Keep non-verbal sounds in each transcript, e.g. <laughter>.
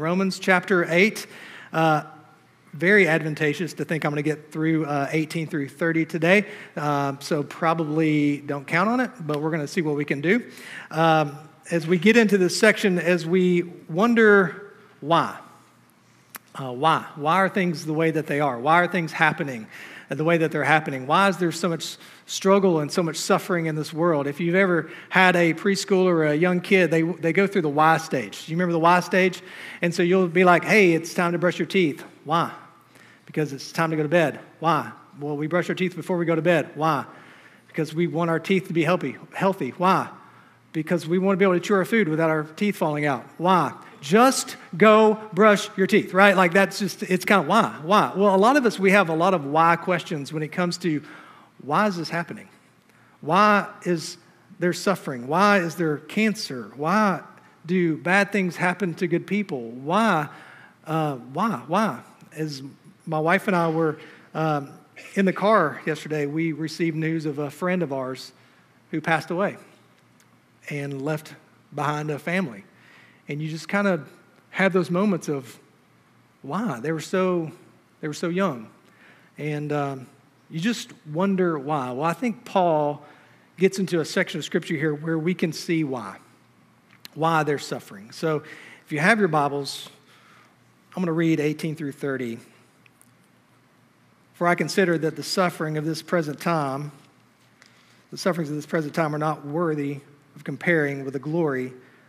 Romans chapter 8. Uh, very advantageous to think I'm going to get through uh, 18 through 30 today. Uh, so probably don't count on it, but we're going to see what we can do. Um, as we get into this section, as we wonder why. Uh, why? Why are things the way that they are? Why are things happening the way that they're happening? Why is there so much struggle and so much suffering in this world. If you've ever had a preschooler or a young kid, they, they go through the why stage. Do you remember the why stage? And so you'll be like, hey, it's time to brush your teeth. Why? Because it's time to go to bed. Why? Well, we brush our teeth before we go to bed. Why? Because we want our teeth to be healthy. Healthy. Why? Because we want to be able to chew our food without our teeth falling out. Why? Just go brush your teeth, right? Like that's just, it's kind of why? Why? Well, a lot of us, we have a lot of why questions when it comes to why is this happening? Why is there suffering? Why is there cancer? Why do bad things happen to good people? Why? Uh, why? Why? As my wife and I were um, in the car yesterday, we received news of a friend of ours who passed away and left behind a family. And you just kind of have those moments of why they were so they were so young, and um, you just wonder why. Well, I think Paul gets into a section of scripture here where we can see why, why they're suffering. So if you have your Bibles, I'm going to read 18 through 30. For I consider that the suffering of this present time, the sufferings of this present time, are not worthy of comparing with the glory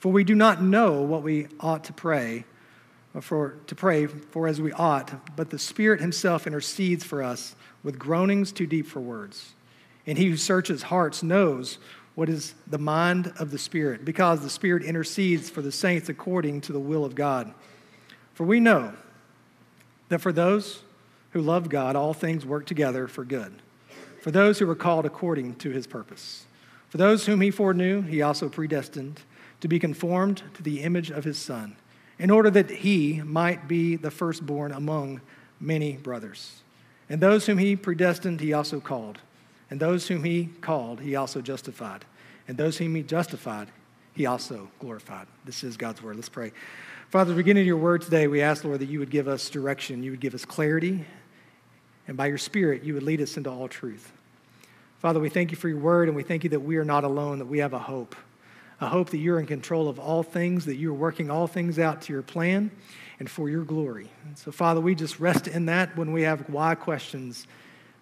For we do not know what we ought to pray for to pray for as we ought, but the Spirit himself intercedes for us with groanings too deep for words. And he who searches hearts knows what is the mind of the Spirit, because the Spirit intercedes for the saints according to the will of God. For we know that for those who love God, all things work together for good, for those who are called according to his purpose. For those whom he foreknew, he also predestined to be conformed to the image of his Son, in order that he might be the firstborn among many brothers. And those whom he predestined, he also called. And those whom he called, he also justified. And those whom he justified, he also glorified. This is God's word. Let's pray. Father, beginning your word today, we ask, Lord, that you would give us direction, you would give us clarity, and by your Spirit, you would lead us into all truth. Father, we thank you for your word, and we thank you that we are not alone, that we have a hope. A hope that you're in control of all things, that you're working all things out to your plan and for your glory. And so, Father, we just rest in that when we have why questions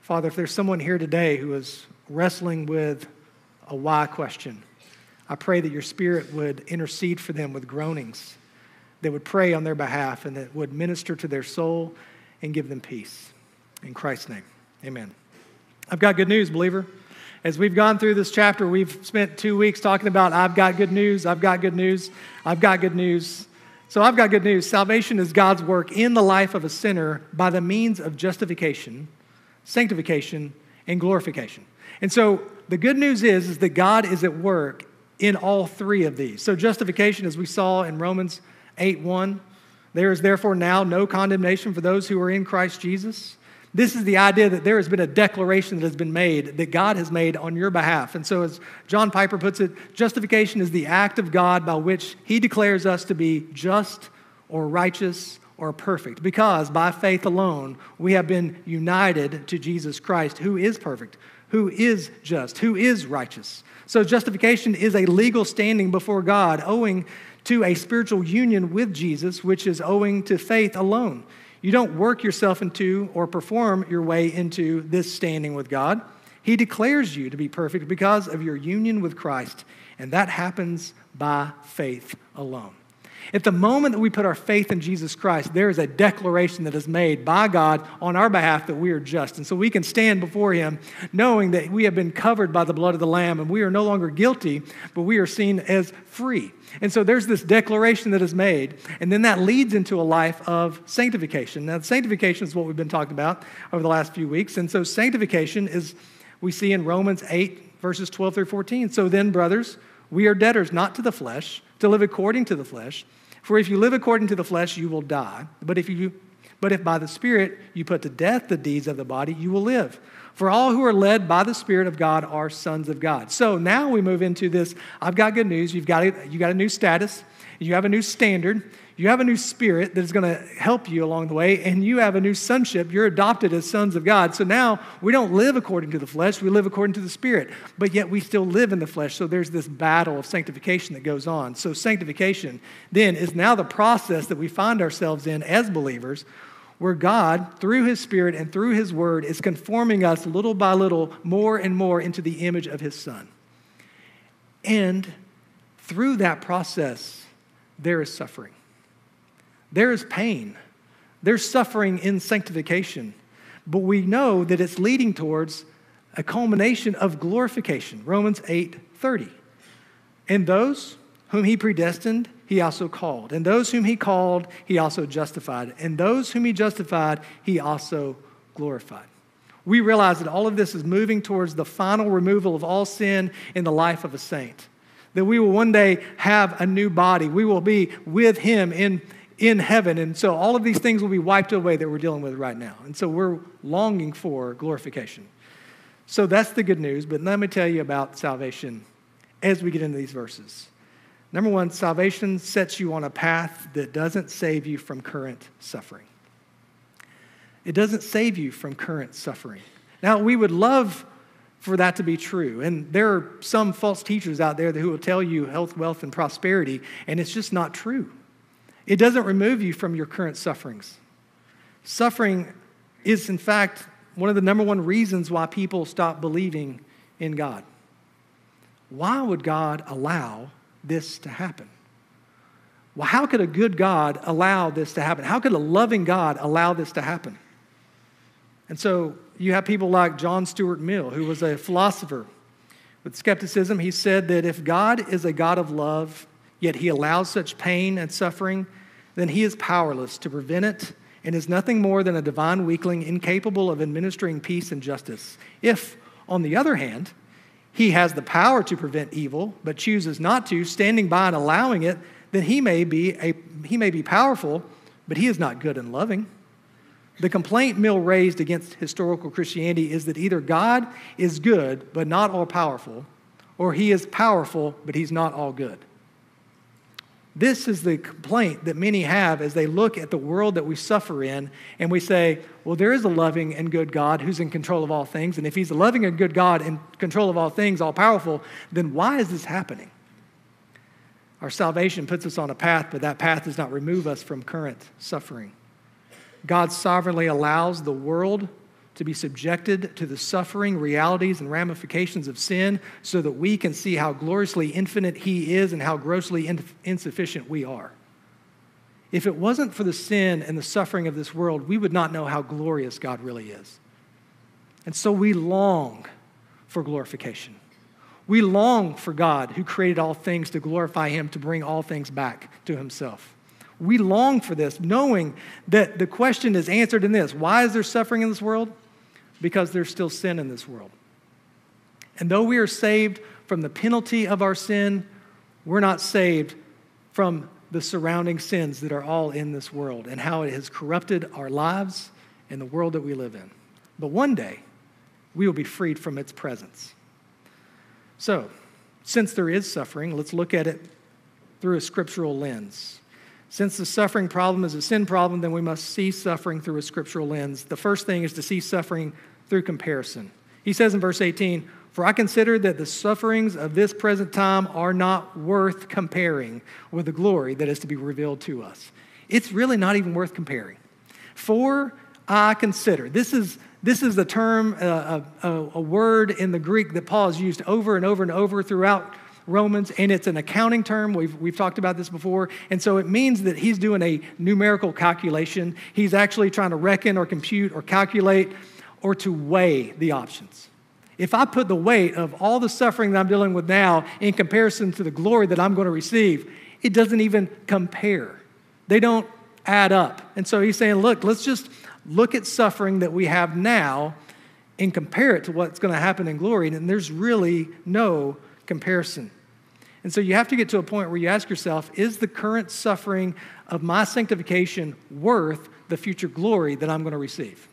Father, if there's someone here today who is wrestling with a why question, I pray that your spirit would intercede for them with groanings, that would pray on their behalf, and that would minister to their soul and give them peace. In Christ's name, amen. I've got good news, believer. As we've gone through this chapter, we've spent two weeks talking about I've got good news, I've got good news, I've got good news. So I've got good news. Salvation is God's work in the life of a sinner by the means of justification sanctification, and glorification. And so the good news is, is that God is at work in all three of these. So justification, as we saw in Romans 8 1, there is therefore now no condemnation for those who are in Christ Jesus. This is the idea that there has been a declaration that has been made, that God has made on your behalf. And so, as John Piper puts it, justification is the act of God by which he declares us to be just or righteous or perfect, because by faith alone we have been united to Jesus Christ, who is perfect, who is just, who is righteous. So justification is a legal standing before God, owing to a spiritual union with Jesus, which is owing to faith alone. You don't work yourself into or perform your way into this standing with God. He declares you to be perfect because of your union with Christ, and that happens by faith alone. At the moment that we put our faith in Jesus Christ, there is a declaration that is made by God on our behalf that we are just. And so we can stand before Him knowing that we have been covered by the blood of the Lamb and we are no longer guilty, but we are seen as free. And so there's this declaration that is made, and then that leads into a life of sanctification. Now, sanctification is what we've been talking about over the last few weeks. And so sanctification is, we see in Romans 8, verses 12 through 14. So then, brothers, we are debtors not to the flesh, to live according to the flesh. For if you live according to the flesh, you will die. But if, you, but if by the Spirit you put to death the deeds of the body, you will live. For all who are led by the Spirit of God are sons of God. So now we move into this. I've got good news. You've got a, you got a new status, you have a new standard. You have a new spirit that is going to help you along the way, and you have a new sonship. You're adopted as sons of God. So now we don't live according to the flesh, we live according to the spirit, but yet we still live in the flesh. So there's this battle of sanctification that goes on. So sanctification then is now the process that we find ourselves in as believers, where God, through His Spirit and through His Word, is conforming us little by little more and more into the image of His Son. And through that process, there is suffering. There is pain. There's suffering in sanctification. But we know that it's leading towards a culmination of glorification. Romans 8 30. And those whom he predestined, he also called. And those whom he called, he also justified. And those whom he justified, he also glorified. We realize that all of this is moving towards the final removal of all sin in the life of a saint. That we will one day have a new body. We will be with him in in heaven. And so all of these things will be wiped away that we're dealing with right now. And so we're longing for glorification. So that's the good news. But let me tell you about salvation as we get into these verses. Number one, salvation sets you on a path that doesn't save you from current suffering. It doesn't save you from current suffering. Now, we would love for that to be true. And there are some false teachers out there who will tell you health, wealth, and prosperity, and it's just not true. It doesn't remove you from your current sufferings. Suffering is, in fact, one of the number one reasons why people stop believing in God. Why would God allow this to happen? Well, how could a good God allow this to happen? How could a loving God allow this to happen? And so you have people like John Stuart Mill, who was a philosopher with skepticism. He said that if God is a God of love, yet he allows such pain and suffering, then he is powerless to prevent it and is nothing more than a divine weakling incapable of administering peace and justice. If, on the other hand, he has the power to prevent evil, but chooses not to, standing by and allowing it, then he may be, a, he may be powerful, but he is not good and loving. The complaint Mill raised against historical Christianity is that either God is good, but not all powerful, or he is powerful, but he's not all good. This is the complaint that many have as they look at the world that we suffer in, and we say, well, there is a loving and good God who's in control of all things. And if he's a loving and good God in control of all things, all powerful, then why is this happening? Our salvation puts us on a path, but that path does not remove us from current suffering. God sovereignly allows the world to be subjected to the suffering, realities, and ramifications of sin so that we can see how gloriously infinite He is and how grossly insufficient we are. If it wasn't for the sin and the suffering of this world, we would not know how glorious God really is. And so we long for glorification. We long for God who created all things to glorify Him, to bring all things back to Himself. We long for this, knowing that the question is answered in this why is there suffering in this world? Because there's still sin in this world. And though we are saved from the penalty of our sin, we're not saved from the surrounding sins that are all in this world and how it has corrupted our lives and the world that we live in. But one day, we will be freed from its presence. So, since there is suffering, let's look at it through a scriptural lens. Since the suffering problem is a sin problem, then we must see suffering through a scriptural lens. The first thing is to see suffering through comparison. He says in verse 18, For I consider that the sufferings of this present time are not worth comparing with the glory that is to be revealed to us. It's really not even worth comparing. For I consider. This is, this is the term, uh, a, a word in the Greek that Paul has used over and over and over throughout Romans, and it's an accounting term. We've, we've talked about this before. And so it means that he's doing a numerical calculation. He's actually trying to reckon or compute or calculate or to weigh the options. If I put the weight of all the suffering that I'm dealing with now in comparison to the glory that I'm going to receive, it doesn't even compare. They don't add up. And so he's saying, look, let's just look at suffering that we have now and compare it to what's going to happen in glory. And there's really no comparison. And so you have to get to a point where you ask yourself is the current suffering of my sanctification worth the future glory that I'm going to receive?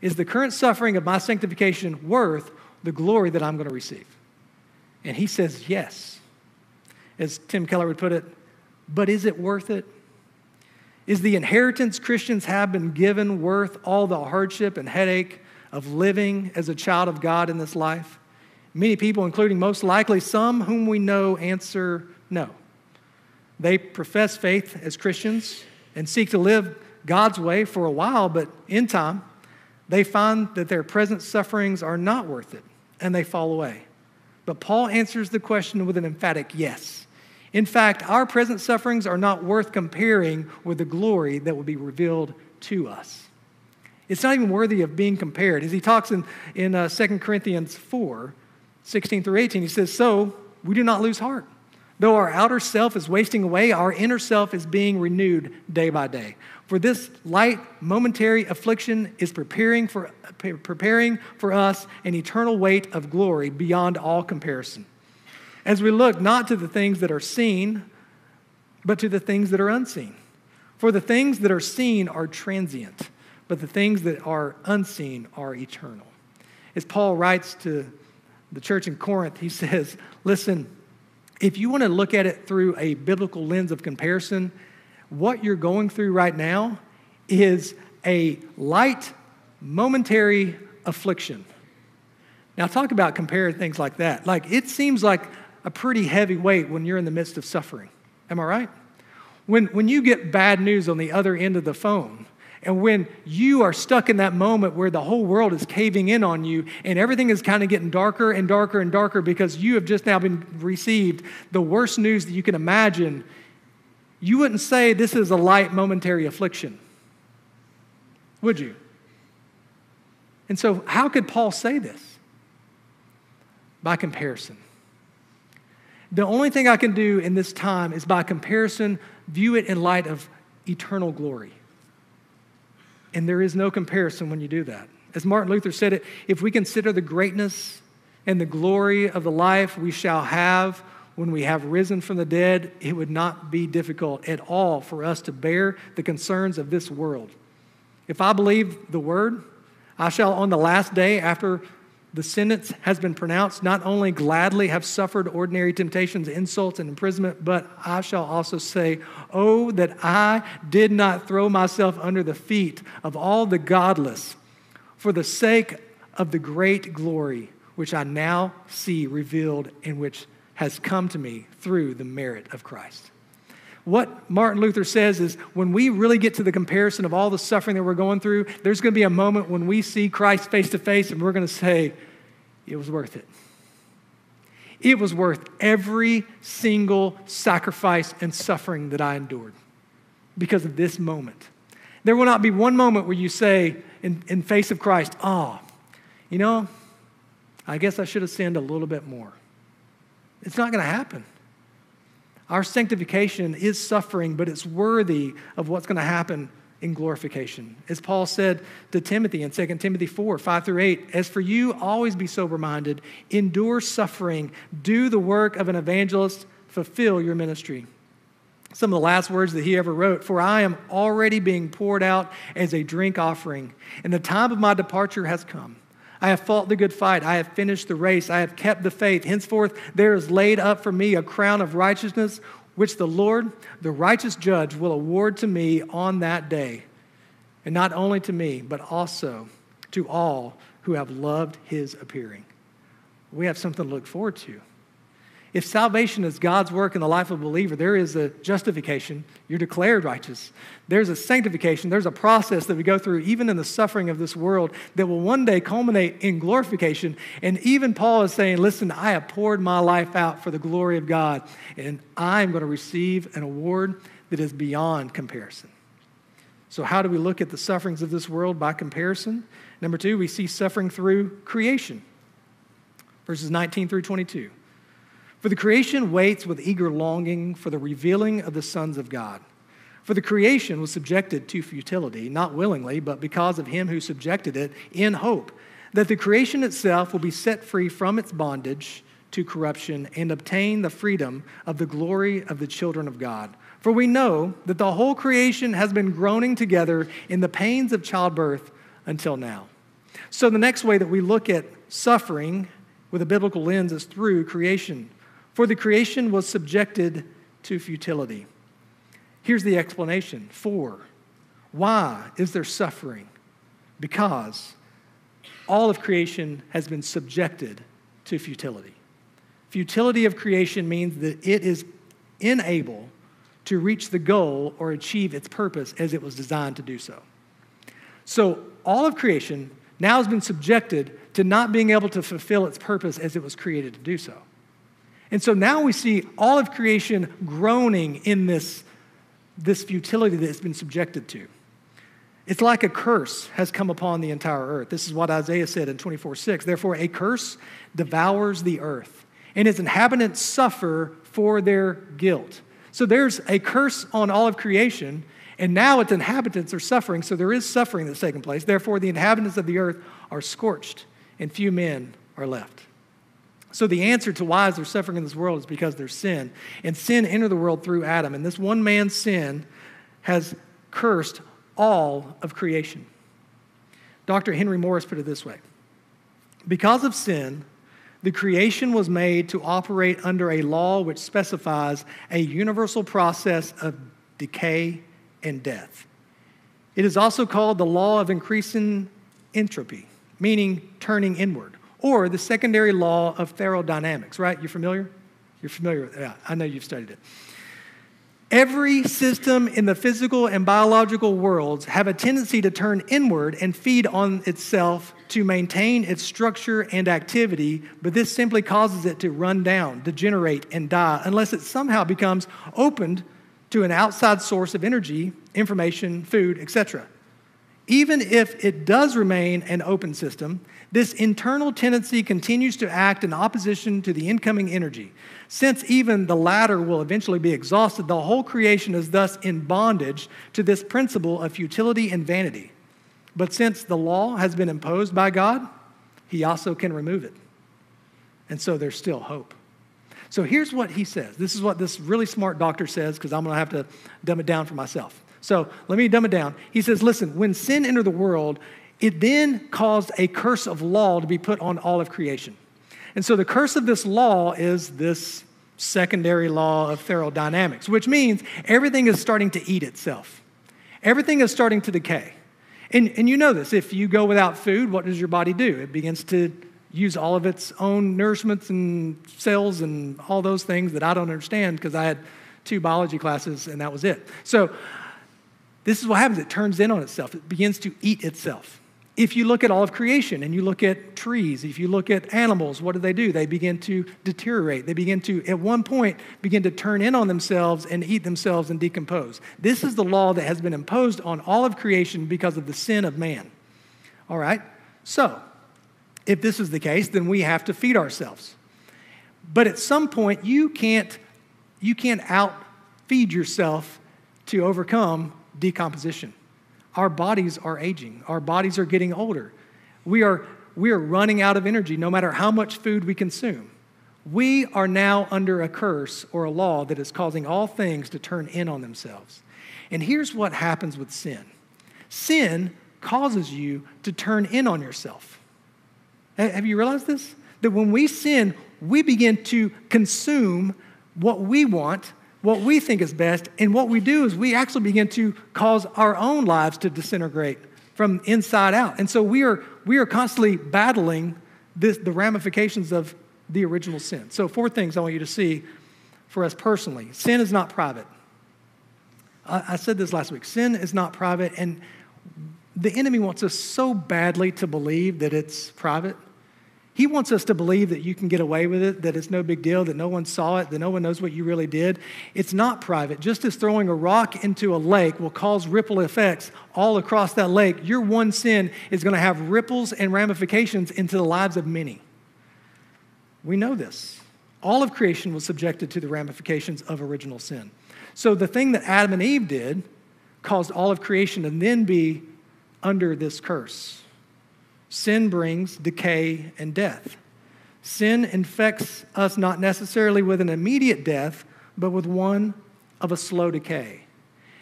Is the current suffering of my sanctification worth the glory that I'm going to receive? And he says, yes. As Tim Keller would put it, but is it worth it? Is the inheritance Christians have been given worth all the hardship and headache of living as a child of God in this life? Many people, including most likely some whom we know, answer no. They profess faith as Christians and seek to live God's way for a while, but in time, they find that their present sufferings are not worth it and they fall away. But Paul answers the question with an emphatic yes. In fact, our present sufferings are not worth comparing with the glory that will be revealed to us. It's not even worthy of being compared. As he talks in, in uh, 2 Corinthians 4, 16 through 18, he says, So we do not lose heart. Though our outer self is wasting away, our inner self is being renewed day by day. For this light, momentary affliction is preparing for, preparing for us an eternal weight of glory beyond all comparison. As we look not to the things that are seen, but to the things that are unseen. For the things that are seen are transient, but the things that are unseen are eternal. As Paul writes to the church in Corinth, he says, Listen, if you want to look at it through a biblical lens of comparison, what you're going through right now is a light, momentary affliction. Now, talk about comparing things like that. Like, it seems like a pretty heavy weight when you're in the midst of suffering. Am I right? When, when you get bad news on the other end of the phone, and when you are stuck in that moment where the whole world is caving in on you and everything is kind of getting darker and darker and darker because you have just now been received the worst news that you can imagine, you wouldn't say this is a light momentary affliction. Would you? And so, how could Paul say this? By comparison. The only thing I can do in this time is by comparison, view it in light of eternal glory. And there is no comparison when you do that. As Martin Luther said it, if we consider the greatness and the glory of the life we shall have when we have risen from the dead, it would not be difficult at all for us to bear the concerns of this world. If I believe the word, I shall on the last day after the sentence has been pronounced, not only gladly have suffered ordinary temptations, insults, and imprisonment, but I shall also say, Oh, that I did not throw myself under the feet of all the godless for the sake of the great glory which I now see revealed and which has come to me through the merit of Christ. What Martin Luther says is when we really get to the comparison of all the suffering that we're going through, there's going to be a moment when we see Christ face to face and we're going to say, it was worth it. It was worth every single sacrifice and suffering that I endured because of this moment. There will not be one moment where you say, in, in face of Christ, oh, you know, I guess I should have sinned a little bit more. It's not going to happen. Our sanctification is suffering, but it's worthy of what's going to happen in glorification. As Paul said to Timothy in 2 Timothy 4 5 through 8, as for you, always be sober minded, endure suffering, do the work of an evangelist, fulfill your ministry. Some of the last words that he ever wrote For I am already being poured out as a drink offering, and the time of my departure has come. I have fought the good fight. I have finished the race. I have kept the faith. Henceforth, there is laid up for me a crown of righteousness, which the Lord, the righteous judge, will award to me on that day. And not only to me, but also to all who have loved his appearing. We have something to look forward to. If salvation is God's work in the life of a believer, there is a justification. You're declared righteous. There's a sanctification. There's a process that we go through, even in the suffering of this world, that will one day culminate in glorification. And even Paul is saying, Listen, I have poured my life out for the glory of God, and I'm going to receive an award that is beyond comparison. So, how do we look at the sufferings of this world by comparison? Number two, we see suffering through creation, verses 19 through 22. For the creation waits with eager longing for the revealing of the sons of God. For the creation was subjected to futility, not willingly, but because of him who subjected it, in hope that the creation itself will be set free from its bondage to corruption and obtain the freedom of the glory of the children of God. For we know that the whole creation has been groaning together in the pains of childbirth until now. So, the next way that we look at suffering with a biblical lens is through creation. For the creation was subjected to futility. Here's the explanation for why is there suffering? Because all of creation has been subjected to futility. Futility of creation means that it is unable to reach the goal or achieve its purpose as it was designed to do so. So, all of creation now has been subjected to not being able to fulfill its purpose as it was created to do so. And so now we see all of creation groaning in this, this futility that it's been subjected to. It's like a curse has come upon the entire earth. This is what Isaiah said in 24 6. Therefore, a curse devours the earth, and its inhabitants suffer for their guilt. So there's a curse on all of creation, and now its inhabitants are suffering. So there is suffering that's taking place. Therefore, the inhabitants of the earth are scorched, and few men are left. So the answer to why is there suffering in this world is because there's sin. And sin entered the world through Adam. And this one man's sin has cursed all of creation. Dr. Henry Morris put it this way Because of sin, the creation was made to operate under a law which specifies a universal process of decay and death. It is also called the law of increasing entropy, meaning turning inward or the secondary law of thermodynamics, right? You're familiar? You're familiar with Yeah, I know you've studied it. Every system in the physical and biological worlds have a tendency to turn inward and feed on itself to maintain its structure and activity, but this simply causes it to run down, degenerate, and die unless it somehow becomes opened to an outside source of energy, information, food, etc. Even if it does remain an open system, this internal tendency continues to act in opposition to the incoming energy. Since even the latter will eventually be exhausted, the whole creation is thus in bondage to this principle of futility and vanity. But since the law has been imposed by God, He also can remove it. And so there's still hope. So here's what he says. This is what this really smart doctor says, because I'm going to have to dumb it down for myself. So let me dumb it down. He says, listen, when sin entered the world, it then caused a curse of law to be put on all of creation. And so the curse of this law is this secondary law of thermodynamics, which means everything is starting to eat itself. Everything is starting to decay. And, and you know this if you go without food, what does your body do? It begins to use all of its own nourishments and cells and all those things that I don't understand because I had two biology classes and that was it. So, this is what happens it turns in on itself, it begins to eat itself. If you look at all of creation and you look at trees, if you look at animals, what do they do? They begin to deteriorate. They begin to, at one point, begin to turn in on themselves and eat themselves and decompose. This is the law that has been imposed on all of creation because of the sin of man. All right? So, if this is the case, then we have to feed ourselves. But at some point, you can't, you can't outfeed yourself to overcome decomposition. Our bodies are aging, our bodies are getting older. We are, we are running out of energy no matter how much food we consume. We are now under a curse or a law that is causing all things to turn in on themselves. And here's what happens with sin sin causes you to turn in on yourself. Have you realized this? That when we sin, we begin to consume what we want what we think is best. And what we do is we actually begin to cause our own lives to disintegrate from inside out. And so we are, we are constantly battling this, the ramifications of the original sin. So, four things I want you to see for us personally. Sin is not private. I, I said this last week sin is not private, and the enemy wants us so badly to believe that it's private. He wants us to believe that you can get away with it, that it's no big deal, that no one saw it, that no one knows what you really did. It's not private. Just as throwing a rock into a lake will cause ripple effects all across that lake, your one sin is going to have ripples and ramifications into the lives of many. We know this. All of creation was subjected to the ramifications of original sin. So the thing that Adam and Eve did caused all of creation to then be under this curse. Sin brings decay and death. Sin infects us not necessarily with an immediate death, but with one of a slow decay.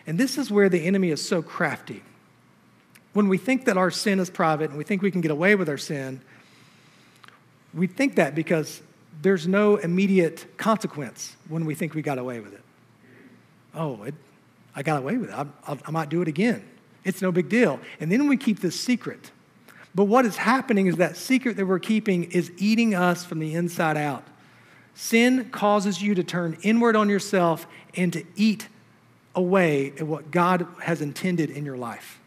And this is where the enemy is so crafty. When we think that our sin is private and we think we can get away with our sin, we think that because there's no immediate consequence when we think we got away with it. Oh, it, I got away with it. I, I, I might do it again. It's no big deal. And then we keep this secret. But what is happening is that secret that we're keeping is eating us from the inside out. Sin causes you to turn inward on yourself and to eat away at what God has intended in your life.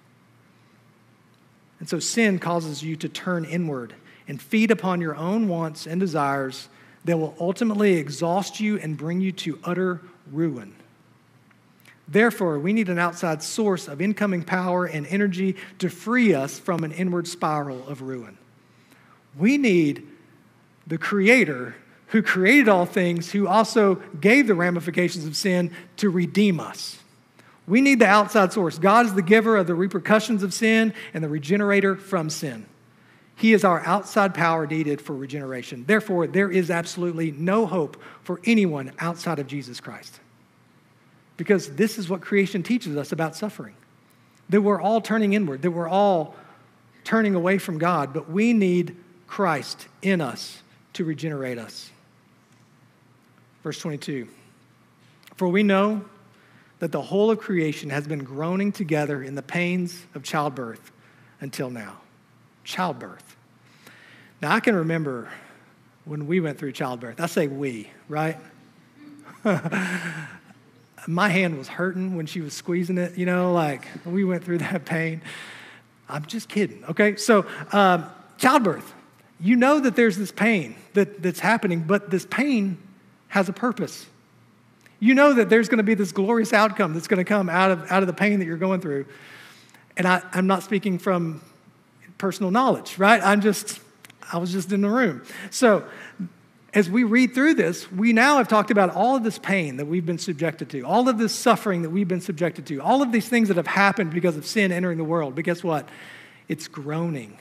And so sin causes you to turn inward and feed upon your own wants and desires that will ultimately exhaust you and bring you to utter ruin. Therefore, we need an outside source of incoming power and energy to free us from an inward spiral of ruin. We need the Creator who created all things, who also gave the ramifications of sin to redeem us. We need the outside source. God is the giver of the repercussions of sin and the regenerator from sin. He is our outside power needed for regeneration. Therefore, there is absolutely no hope for anyone outside of Jesus Christ. Because this is what creation teaches us about suffering that we're all turning inward, that we're all turning away from God, but we need Christ in us to regenerate us. Verse 22 For we know that the whole of creation has been groaning together in the pains of childbirth until now. Childbirth. Now, I can remember when we went through childbirth. I say we, right? <laughs> my hand was hurting when she was squeezing it, you know, like we went through <laughs> that pain. I'm just kidding, okay? So, um, childbirth, you know that there's this pain that, that's happening, but this pain has a purpose. You know that there's to be this glorious outcome that's to come out of, out of the pain that you're going through. And I, I'm not speaking from personal knowledge, right? I'm just, I was just in the room. So, as we read through this, we now have talked about all of this pain that we've been subjected to, all of this suffering that we've been subjected to, all of these things that have happened because of sin entering the world. But guess what? It's groaning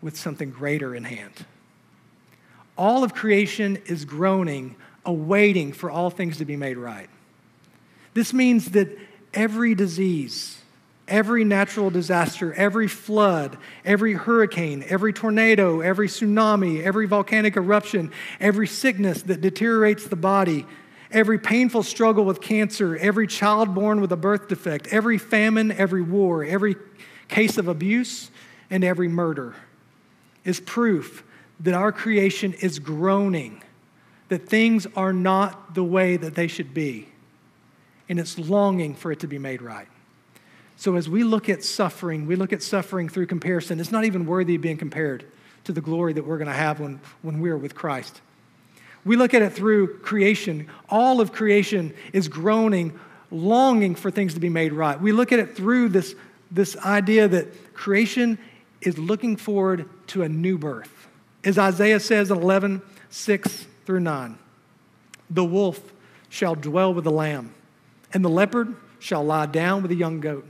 with something greater in hand. All of creation is groaning, awaiting for all things to be made right. This means that every disease, Every natural disaster, every flood, every hurricane, every tornado, every tsunami, every volcanic eruption, every sickness that deteriorates the body, every painful struggle with cancer, every child born with a birth defect, every famine, every war, every case of abuse, and every murder is proof that our creation is groaning, that things are not the way that they should be, and it's longing for it to be made right. So as we look at suffering, we look at suffering through comparison. It's not even worthy of being compared to the glory that we're going to have when, when we're with Christ. We look at it through creation. All of creation is groaning, longing for things to be made right. We look at it through this, this idea that creation is looking forward to a new birth. As Isaiah says in 11, 6 through 9, the wolf shall dwell with the lamb, and the leopard shall lie down with the young goat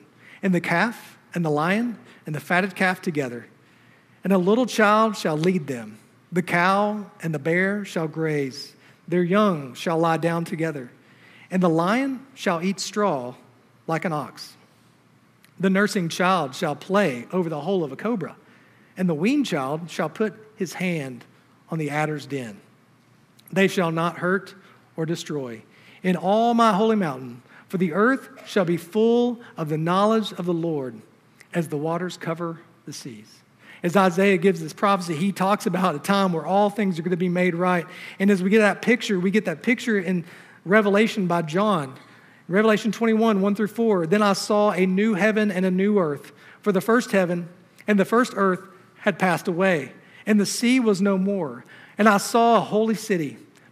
and the calf and the lion and the fatted calf together. And a little child shall lead them. The cow and the bear shall graze. Their young shall lie down together. And the lion shall eat straw like an ox. The nursing child shall play over the hole of a cobra. And the weaned child shall put his hand on the adder's den. They shall not hurt or destroy. In all my holy mountain, for the earth shall be full of the knowledge of the Lord as the waters cover the seas. As Isaiah gives this prophecy, he talks about a time where all things are going to be made right. And as we get that picture, we get that picture in Revelation by John. Revelation 21, 1 through 4. Then I saw a new heaven and a new earth. For the first heaven and the first earth had passed away, and the sea was no more. And I saw a holy city,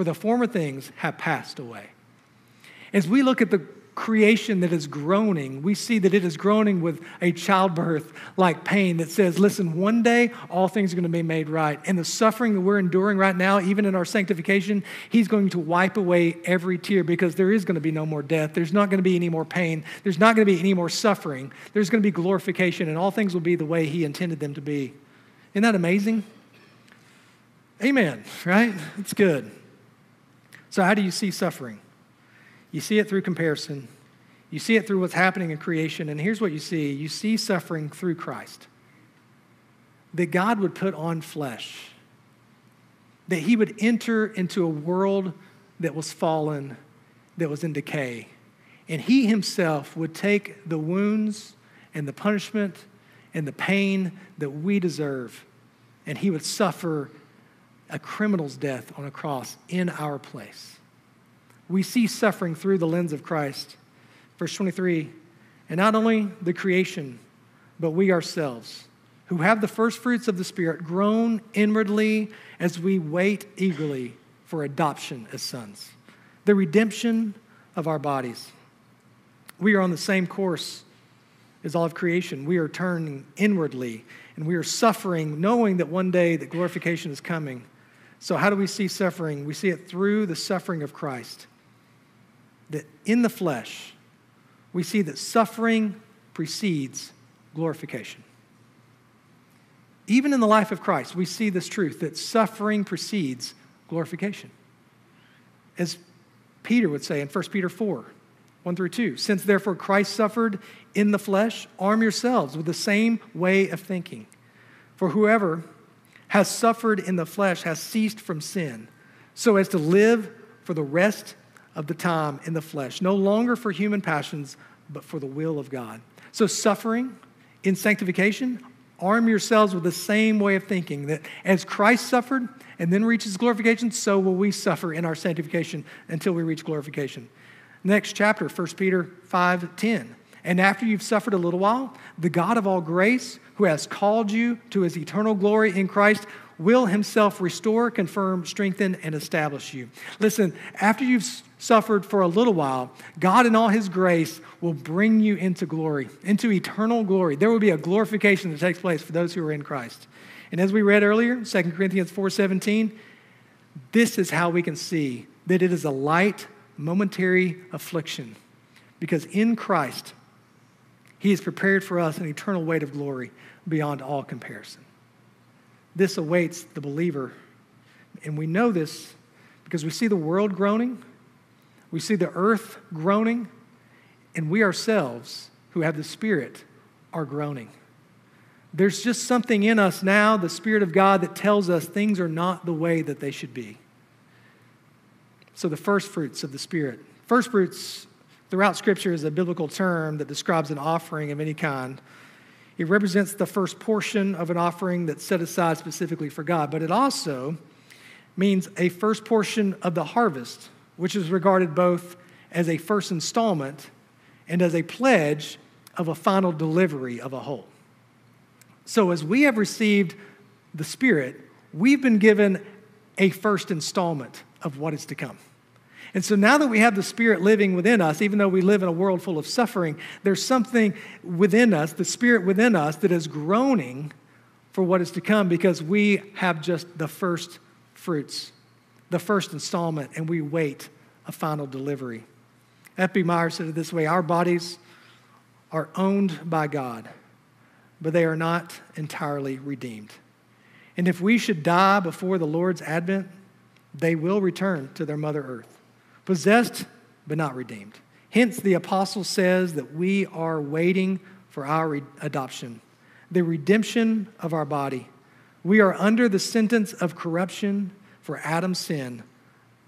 for the former things have passed away. As we look at the creation that is groaning, we see that it is groaning with a childbirth like pain that says, listen, one day all things are going to be made right. And the suffering that we're enduring right now, even in our sanctification, He's going to wipe away every tear because there is going to be no more death. There's not going to be any more pain. There's not going to be any more suffering. There's going to be glorification, and all things will be the way He intended them to be. Isn't that amazing? Amen, right? It's good. So, how do you see suffering? You see it through comparison. You see it through what's happening in creation. And here's what you see you see suffering through Christ. That God would put on flesh, that he would enter into a world that was fallen, that was in decay. And he himself would take the wounds and the punishment and the pain that we deserve, and he would suffer a criminal's death on a cross in our place we see suffering through the lens of Christ. Verse 23 And not only the creation, but we ourselves, who have the first fruits of the Spirit, groan inwardly as we wait eagerly for adoption as sons, the redemption of our bodies. We are on the same course as all of creation. We are turning inwardly and we are suffering, knowing that one day that glorification is coming. So, how do we see suffering? We see it through the suffering of Christ that in the flesh, we see that suffering precedes glorification. Even in the life of Christ, we see this truth that suffering precedes glorification. As Peter would say in 1 Peter 4 1 through 2, since therefore Christ suffered in the flesh, arm yourselves with the same way of thinking. For whoever has suffered in the flesh has ceased from sin, so as to live for the rest of the time in the flesh, no longer for human passions, but for the will of God. So, suffering in sanctification, arm yourselves with the same way of thinking that as Christ suffered and then reaches glorification, so will we suffer in our sanctification until we reach glorification. Next chapter, 1 Peter 5 10. And after you've suffered a little while, the God of all grace, who has called you to his eternal glory in Christ, will himself restore, confirm, strengthen, and establish you. Listen, after you've suffered for a little while, God in all his grace will bring you into glory, into eternal glory. There will be a glorification that takes place for those who are in Christ. And as we read earlier, 2 Corinthians 4:17, this is how we can see that it is a light, momentary affliction. Because in Christ, he has prepared for us an eternal weight of glory beyond all comparison. This awaits the believer. And we know this because we see the world groaning, we see the earth groaning, and we ourselves, who have the Spirit, are groaning. There's just something in us now, the Spirit of God, that tells us things are not the way that they should be. So, the first fruits of the Spirit. First fruits throughout Scripture is a biblical term that describes an offering of any kind. It represents the first portion of an offering that's set aside specifically for God, but it also means a first portion of the harvest, which is regarded both as a first installment and as a pledge of a final delivery of a whole. So, as we have received the Spirit, we've been given a first installment of what is to come. And so now that we have the Spirit living within us, even though we live in a world full of suffering, there's something within us, the Spirit within us, that is groaning for what is to come because we have just the first fruits, the first installment, and we wait a final delivery. F.B. Meyer said it this way Our bodies are owned by God, but they are not entirely redeemed. And if we should die before the Lord's advent, they will return to their mother earth, possessed but not redeemed. Hence, the apostle says that we are waiting for our re- adoption, the redemption of our body. We are under the sentence of corruption for Adam's sin,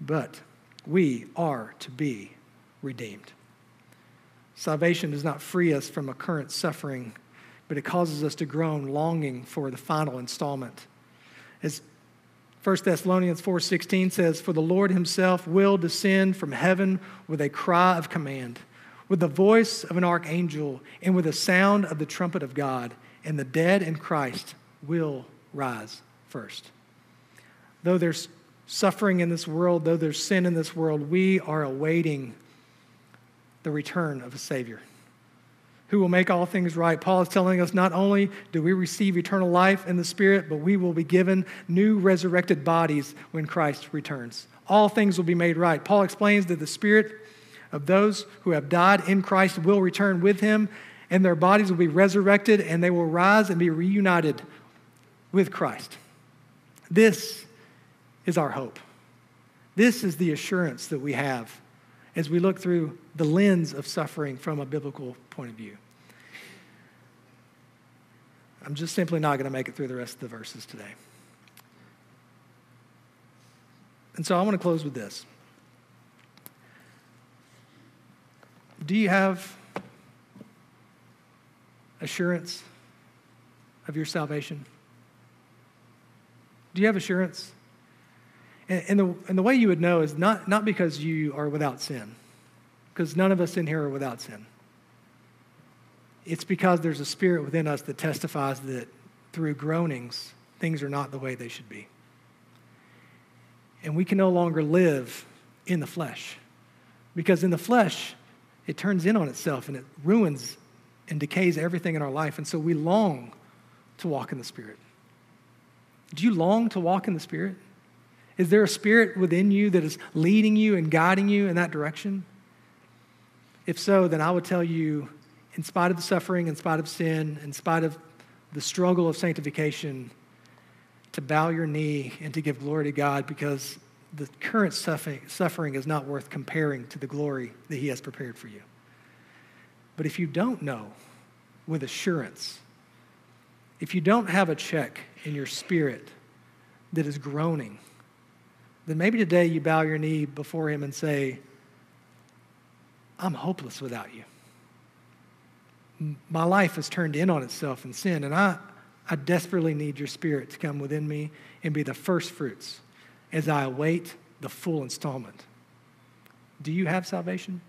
but we are to be redeemed. Salvation does not free us from a current suffering, but it causes us to groan, longing for the final installment. As 1 Thessalonians 4:16 says, "For the Lord himself will descend from heaven with a cry of command, with the voice of an archangel, and with the sound of the trumpet of God, and the dead in Christ will rise first." Though there's suffering in this world, though there's sin in this world, we are awaiting the return of a Savior who will make all things right. Paul is telling us not only do we receive eternal life in the Spirit, but we will be given new resurrected bodies when Christ returns. All things will be made right. Paul explains that the Spirit of those who have died in Christ will return with him, and their bodies will be resurrected, and they will rise and be reunited with Christ. This is our hope. This is the assurance that we have as we look through the lens of suffering from a biblical point of view. I'm just simply not going to make it through the rest of the verses today. And so I want to close with this. Do you have assurance of your salvation? Do you have assurance? And, and, the, and the way you would know is not, not because you are without sin, because none of us in here are without sin. It's because there's a spirit within us that testifies that through groanings, things are not the way they should be. And we can no longer live in the flesh. Because in the flesh, it turns in on itself and it ruins and decays everything in our life. And so we long to walk in the Spirit. Do you long to walk in the Spirit? Is there a spirit within you that is leading you and guiding you in that direction? If so, then I would tell you in spite of the suffering, in spite of sin, in spite of the struggle of sanctification, to bow your knee and to give glory to God because the current suffering is not worth comparing to the glory that He has prepared for you. But if you don't know with assurance, if you don't have a check in your spirit that is groaning, then maybe today you bow your knee before Him and say, I'm hopeless without you my life has turned in on itself in sin, and I, I desperately need your spirit to come within me and be the first fruits as I await the full installment. Do you have salvation?